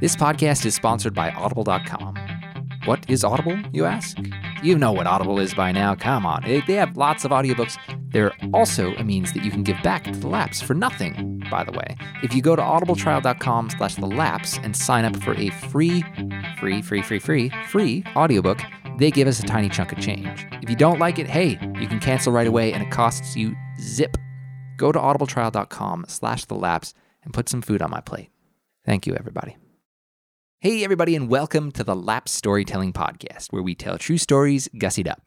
This podcast is sponsored by Audible.com. What is Audible, you ask? You know what Audible is by now. Come on. They, have lots of audiobooks. They're also a means that you can give back to the Lapse for nothing, by the way. If you go to audibletrial.com slash the Lapse and sign up for a free, free, free, free, free, free audiobook, they give us a tiny chunk of change. If you don't like it, hey, you can cancel right away and it costs you zip. Go to audibletrial.com slash the Lapse and put some food on my plate. Thank you, everybody. Hey, everybody, and welcome to the Lapse Storytelling Podcast, where we tell true stories gussied up.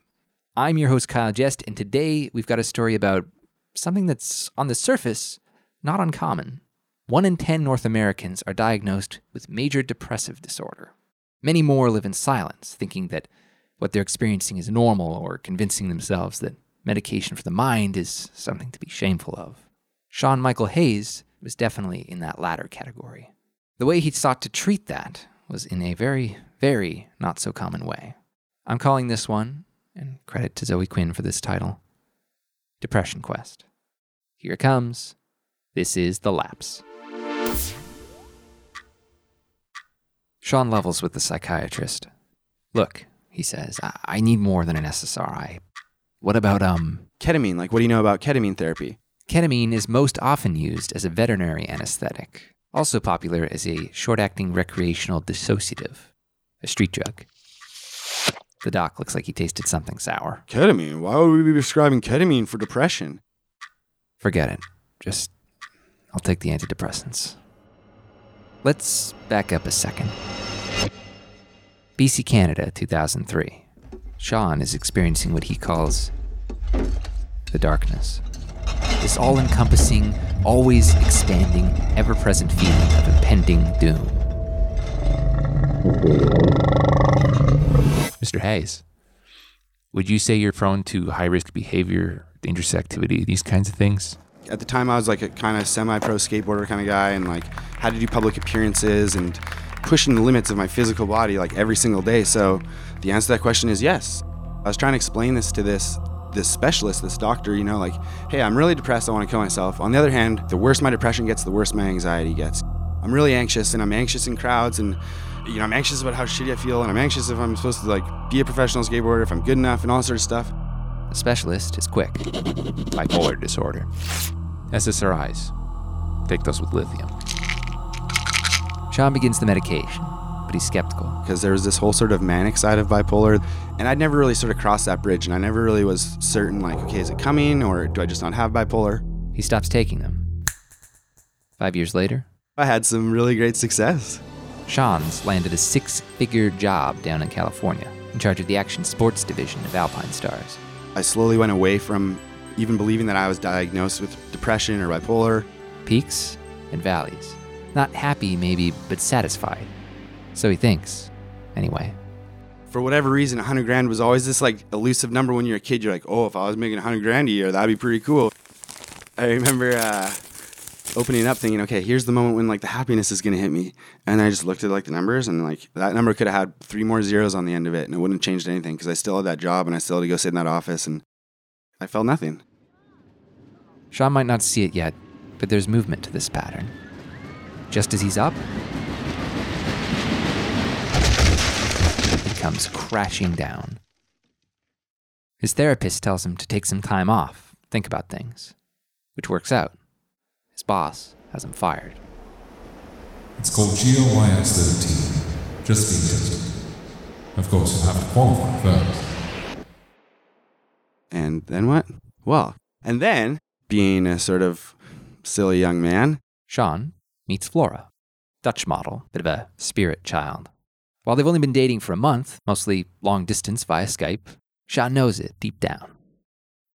I'm your host, Kyle Jest, and today we've got a story about something that's, on the surface, not uncommon. One in 10 North Americans are diagnosed with major depressive disorder. Many more live in silence, thinking that what they're experiencing is normal or convincing themselves that medication for the mind is something to be shameful of. Sean Michael Hayes was definitely in that latter category. The way he sought to treat that was in a very, very not so common way. I'm calling this one, and credit to Zoe Quinn for this title, Depression Quest. Here it comes. This is The Lapse. Sean levels with the psychiatrist. Look, he says, I, I need more than an SSRI. What about, um, Ketamine, like what do you know about ketamine therapy? Ketamine is most often used as a veterinary anesthetic, also popular as a short acting recreational dissociative, a street drug. The doc looks like he tasted something sour. Ketamine? Why would we be prescribing ketamine for depression? Forget it. Just, I'll take the antidepressants. Let's back up a second. BC Canada, 2003. Sean is experiencing what he calls the darkness. This all encompassing, always expanding, ever present feeling of impending doom. Mr. Hayes, would you say you're prone to high risk behavior, dangerous activity, these kinds of things? At the time, I was like a kind of semi-pro skateboarder kind of guy, and like had to do public appearances and pushing the limits of my physical body like every single day. So the answer to that question is yes. I was trying to explain this to this this specialist, this doctor, you know, like, hey, I'm really depressed, I want to kill myself. On the other hand, the worse my depression gets, the worse my anxiety gets. I'm really anxious and I'm anxious in crowds and you know, I'm anxious about how shitty I feel and I'm anxious if I'm supposed to like be a professional skateboarder, if I'm good enough and all that sort of stuff. The specialist is quick. Bipolar disorder. SSRIs. Take those with lithium. Sean begins the medication, he's skeptical. because there was this whole sort of manic side of bipolar and i'd never really sort of crossed that bridge and i never really was certain like okay is it coming or do i just not have bipolar He stops taking them. Five years later, i had some really great success Sean's landed a six figure job down in California, in charge of the action sports division of Alpinestars. i slowly went away from even believing that i was diagnosed with depression or bipolar Peaks and valleys. Not happy, maybe, but satisfied. So he thinks, anyway. for whatever reason 100 grand was always this like elusive number when you're a kid. You're like oh if i was making 100 grand a year that'd be pretty cool. I remember uh, opening up thinking okay here's the moment when like the happiness is going to hit me. And i just looked at like the numbers and like that number could have had three more zeros on the end of it and it wouldn't have changed anything because i still had that job and i still had to go sit in that office and i felt nothing. Sean might not see it yet, but there's movement to this pattern. Just as he's up, comes crashing down. His therapist tells him to take some time off, think about things, which works out. His boss has him fired. It's called GOYS 13. Just being tested. Of course, you'll have to qualify first. and then what well and then being a sort of silly young man Sean meets Flora, Dutch model, bit of a spirit child. While they've only been dating for a month, mostly long distance via Skype, Sean knows it deep down.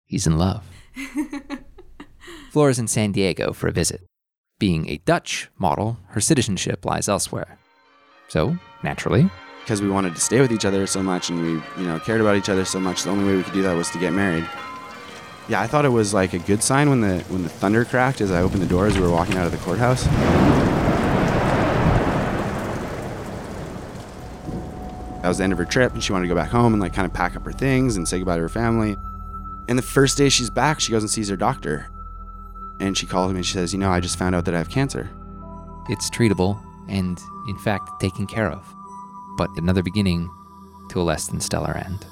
He's in love. Flora's in San Diego for a visit. Being a Dutch model, her citizenship lies elsewhere. So, naturally, because we wanted to stay with each other so much and we you know cared about each other so much the only way we could do that was to get married yeah i thought it was like a good sign when the when the thunder cracked as i opened the door as we were walking out of the courthouse that was the end of her trip and she wanted to go back home and like kind of pack up her things and say goodbye to her family and the first day she's back she goes and sees her doctor and she calls me and she says you know i just found out that i have cancer it's treatable and, in fact, taken care of. But another beginning to a less than stellar end.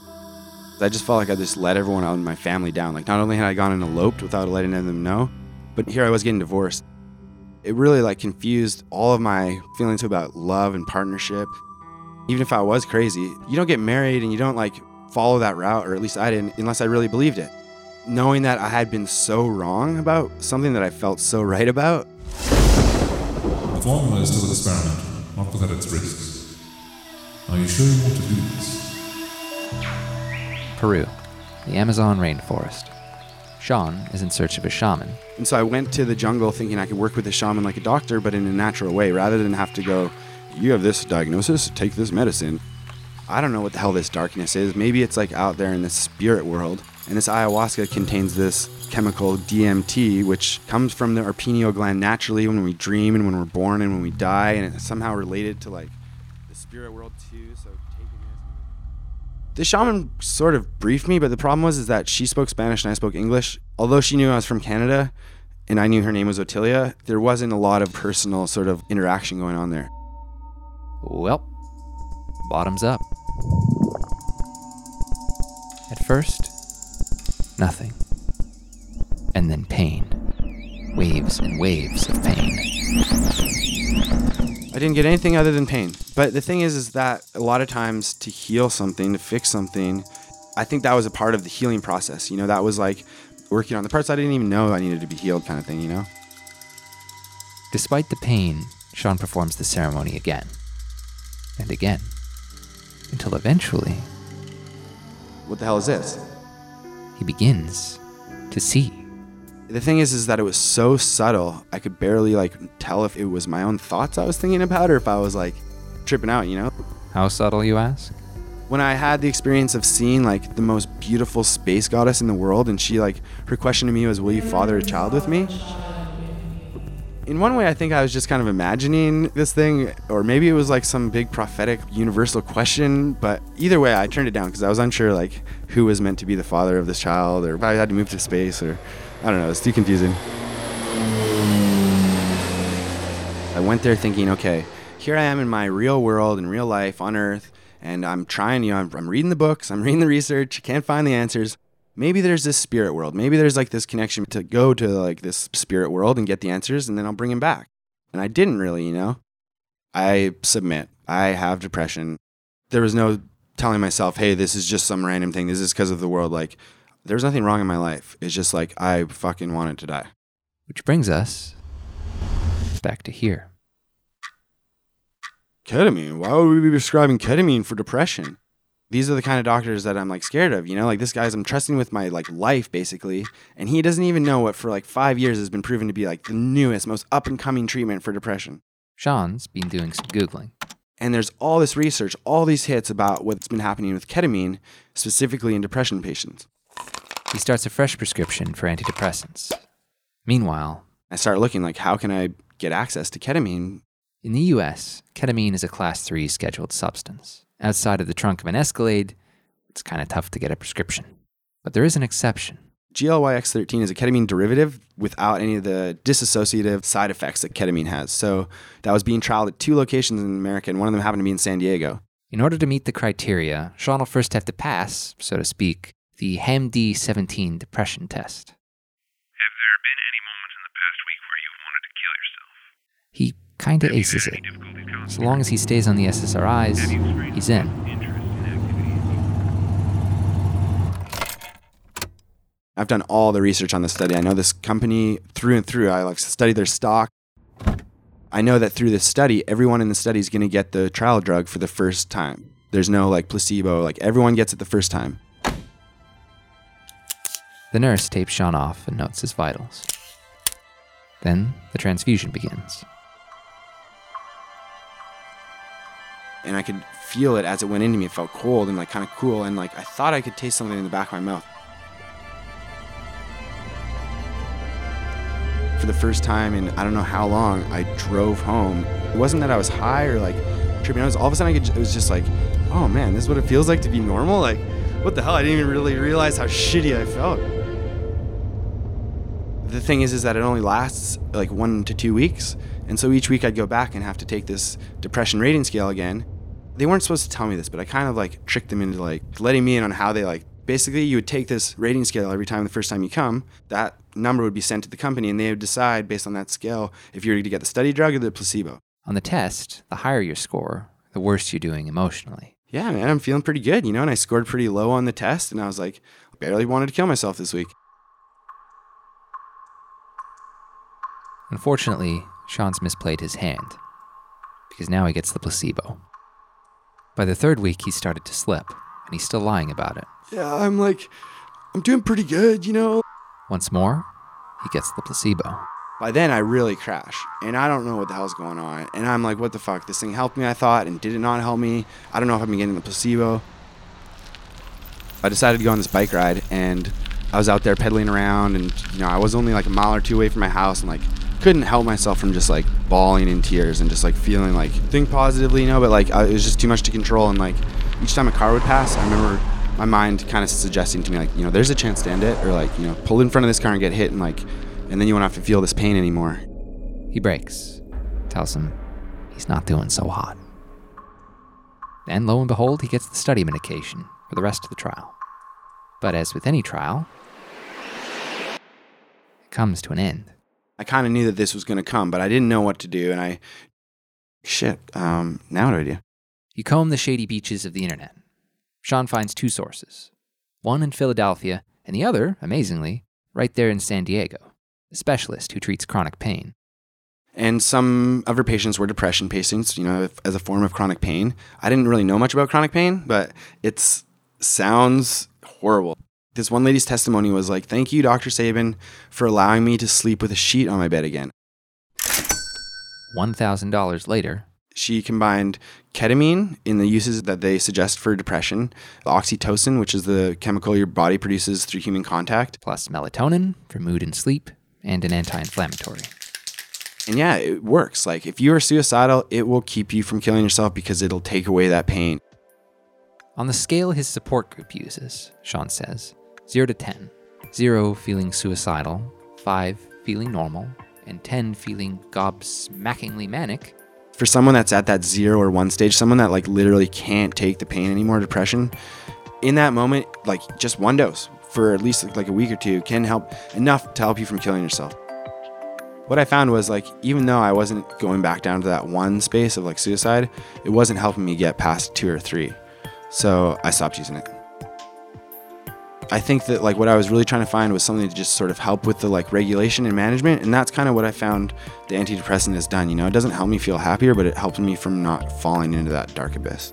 I just felt like I just let everyone out in my family down. Like not only had I gone and eloped without letting them know, but here I was getting divorced. It really like confused all of my feelings about love and partnership. Even if I was crazy, you don't get married and you don't like follow that route, or at least I didn't, unless I really believed it. Knowing that I had been so wrong about something that I felt so right about, The formula is still experimental, not without its risks. Are you sure you want to do this? Peru, the Amazon rainforest. Sean is in search of a shaman. And so I went to the jungle thinking I could work with a shaman like a doctor, but in a natural way, rather than have to go, you have this diagnosis, take this medicine. I don't know what the hell this darkness is. Maybe it's like out there in the spirit world. And this ayahuasca contains this chemical DMT, which comes from the, our pineal gland naturally when we dream and when we're born and when we die. And it's somehow related to like the spirit world too. So taking this. The shaman sort of briefed me, but the problem was is that she spoke Spanish and I spoke English. Although she knew I was from Canada and I knew her name was Otilia, there wasn't a lot of personal sort of interaction going on there. Well, bottoms up. At first, nothing. And then pain. Waves and waves of pain. I didn't get anything other than pain. But the thing is, is that a lot of times to heal something, to fix something, I think that was a part of the healing process. You know, that was like working on the parts I didn't even know I needed to be healed, kind of thing. You know. Despite the pain, Sean performs the ceremony again. And again. Until eventually, What the hell is this? he begins to see. The thing is, is that it was so subtle. I could barely like tell if it was my own thoughts I was thinking about, or if I was like tripping out. You know. How subtle, you ask? when I had the experience of seeing like the most beautiful space goddess in the world, and she like her question to me was, "Will you father a child with me?" In one way, I think I was just kind of imagining this thing, or maybe it was like some big prophetic universal question. But either way, I turned it down because I was unsure like who was meant to be the father of this child, or if I had to move to space, or I don't know. It's too confusing. I went there thinking, okay, here I am in my real world, in real life, on Earth, and I'm trying, you know, I'm, I'm reading the books, I'm reading the research, can't find the answers. Maybe there's this spirit world. Maybe there's like this connection to go to like this spirit world and get the answers, and then I'll bring him back. And I didn't really, you know. I submit. I have depression. There was no telling myself, hey, this is just some random thing. This is because of the world. Like, there's nothing wrong in my life. It's just like I fucking wanted to die. Which brings us back to here. ketamine. Why would we be prescribing ketamine for depression? These are the kind of doctors that I'm like scared of, you know? Like this guy's I'm trusting with my like life basically, and he doesn't even know what for like 5 years has been proven to be like the newest, most up and coming treatment for depression. Sean's been doing some Googling. And there's all this research, all these hits about what's been happening with ketamine, specifically in depression patients. He starts a fresh prescription for antidepressants. Meanwhile, I start looking like how can I get access to ketamine? In the US, ketamine is a class 3 scheduled substance. Outside of the trunk of an Escalade, it's kind of tough to get a prescription. But there is an exception. GLYX13 is a ketamine derivative without any of the dissociative side effects that ketamine has. So that was being trialed at two locations in America, and one of them happened to be in San Diego. In order to meet the criteria, Sean will first have to pass, so to speak, the HAMD 17 depression test. Kinda Have aces it. any So long as he stays on the SSRIs, Have you experienced he's in. interest in activities? I've done all the research on the study. I know this company through and through. I like studied their stock. I know that through this study, everyone in the study is going to get the trial drug for the first time. There's no like placebo. Like everyone gets it the first time. The nurse tapes Sean off and notes his vitals. Then the transfusion begins. And I could feel it as it went into me. It felt cold and like kind of cool, and like I thought I could taste something in the back of my mouth. For the first time in I don't know how long, I drove home. It wasn't that I was high or like tripping. I was all of a sudden I could. It was just like, oh man, this is what it feels like to be normal. Like, what the hell? I didn't even really realize how shitty I felt. The thing is, is that it only lasts like one to two weeks. And so each week I'd go back and have to take this depression rating scale again. They weren't supposed to tell me this, but I kind of like tricked them into like letting me in on how they like basically you would take this rating scale every time the first time you come that number would be sent to the company and they would decide based on that scale if you were to get the study drug or the placebo On the test, the higher your score, the worse you're doing emotionally. yeah man i'm feeling pretty good you know and i scored pretty low on the test and i was like barely wanted to kill myself this week Unfortunately, Sean's misplayed his hand because now he gets the placebo. By the third week, he started to slip, and he's still lying about it. yeah i'm like i'm doing pretty good you know Once more, he gets the placebo. by then I really crash and I don't know what the hell's going on. And I'm like, what the fuck? This thing helped me, I thought, and did it not help me? I don't know if I've been getting the placebo. I decided to go on this bike ride and I was out there pedaling around and you know, I was only like a mile or two away from my house and like couldn't help myself from just like bawling in tears and just like feeling like think positively, you know, but like I, it was just too much to control and like each time a car would pass, I remember my mind kind of suggesting to me like, you know, there's a chance to end it or like, you know, pull in front of this car and get hit and like and then you won't have to feel this pain anymore. He breaks, tells him he's not doing so hot. And lo and behold, he gets the study medication for the rest of the trial. But as with any trial, it comes to an end. I kind of knew that this was going to come, but I didn't know what to do. And I, shit, um, now what do I do? You comb the shady beaches of the internet. Sean finds two sources one in Philadelphia, and the other, amazingly, right there in San Diego, a specialist who treats chronic pain. And some of her patients were depression patients, you know, as a form of chronic pain. I didn't really know much about chronic pain, but it sounds horrible. This one lady's testimony was like, Thank you, Dr. Sabin, for allowing me to sleep with a sheet on my bed again. $1,000 later, She combined ketamine in the uses that they suggest for depression, oxytocin, which is the chemical your body produces through human contact, plus melatonin for mood and sleep, and an anti inflammatory. And yeah, it works. Like if you are suicidal, it will keep you from killing yourself because it'll take away that pain. On the scale his support group uses, Sean says 0 to 10, 0 feeling suicidal, 5 feeling normal, and 10 feeling gobsmackingly manic, For someone that's at that zero or one stage, someone that like literally can't take the pain anymore, depression, in that moment, like just one dose for at least like a week or two can help enough to help you from killing yourself. What I found was like even though I wasn't going back down to that one space of like suicide, it wasn't helping me get past two or three. So I stopped using it. I think that like what I was really trying to find was something to just sort of help with the like regulation and management, and that's kind of what I found the antidepressant has done. You know, it doesn't help me feel happier, but it helps me from not falling into that dark abyss.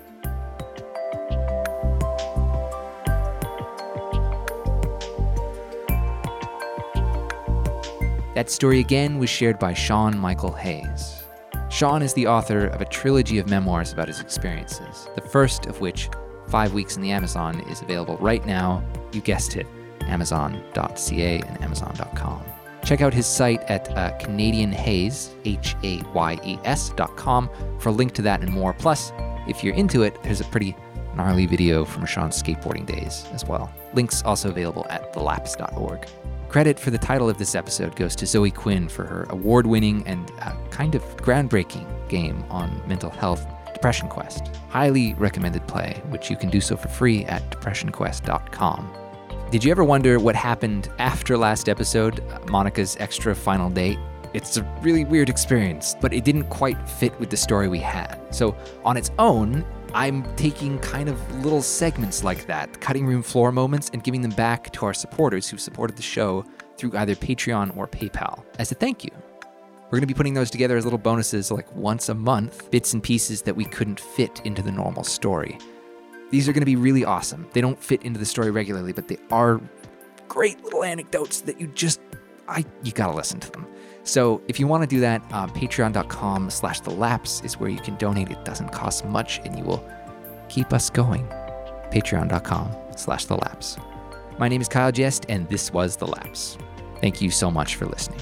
That story again was shared by Sean Michael Hayes. Sean is the author of a trilogy of memoirs about his experiences, the first of which, Five Weeks in the Amazon, is available right now. You guessed it, amazon.ca and amazon.com. Check out his site at uh, Canadian H A Y E S.com, for a link to that and more. Plus, if you're into it, there's a pretty gnarly video from Sean's skateboarding days as well. Links also available at thelapse.org. Credit for the title of this episode goes to Zoe Quinn for her award winning and uh, kind of groundbreaking game on mental health, Depression Quest. Highly recommended play, which you can do so for free at depressionquest.com. Did you ever wonder what happened after last episode, Monica's extra final date? It's a really weird experience, but it didn't quite fit with the story we had. So, on its own, I'm taking kind of little segments like that, cutting room floor moments, and giving them back to our supporters who supported the show through either Patreon or PayPal as a thank you. We're going to be putting those together as little bonuses like once a month, bits and pieces that we couldn't fit into the normal story. These are going to be really awesome. They don't fit into the story regularly, but they are great little anecdotes that you just, I, you got to listen to them. So if you want to do that, uh, patreon.com slash the lapse is where you can donate. It doesn't cost much and you will keep us going. Patreon.com slash the lapse. My name is Kyle Jest and this was The Lapse. Thank you so much for listening.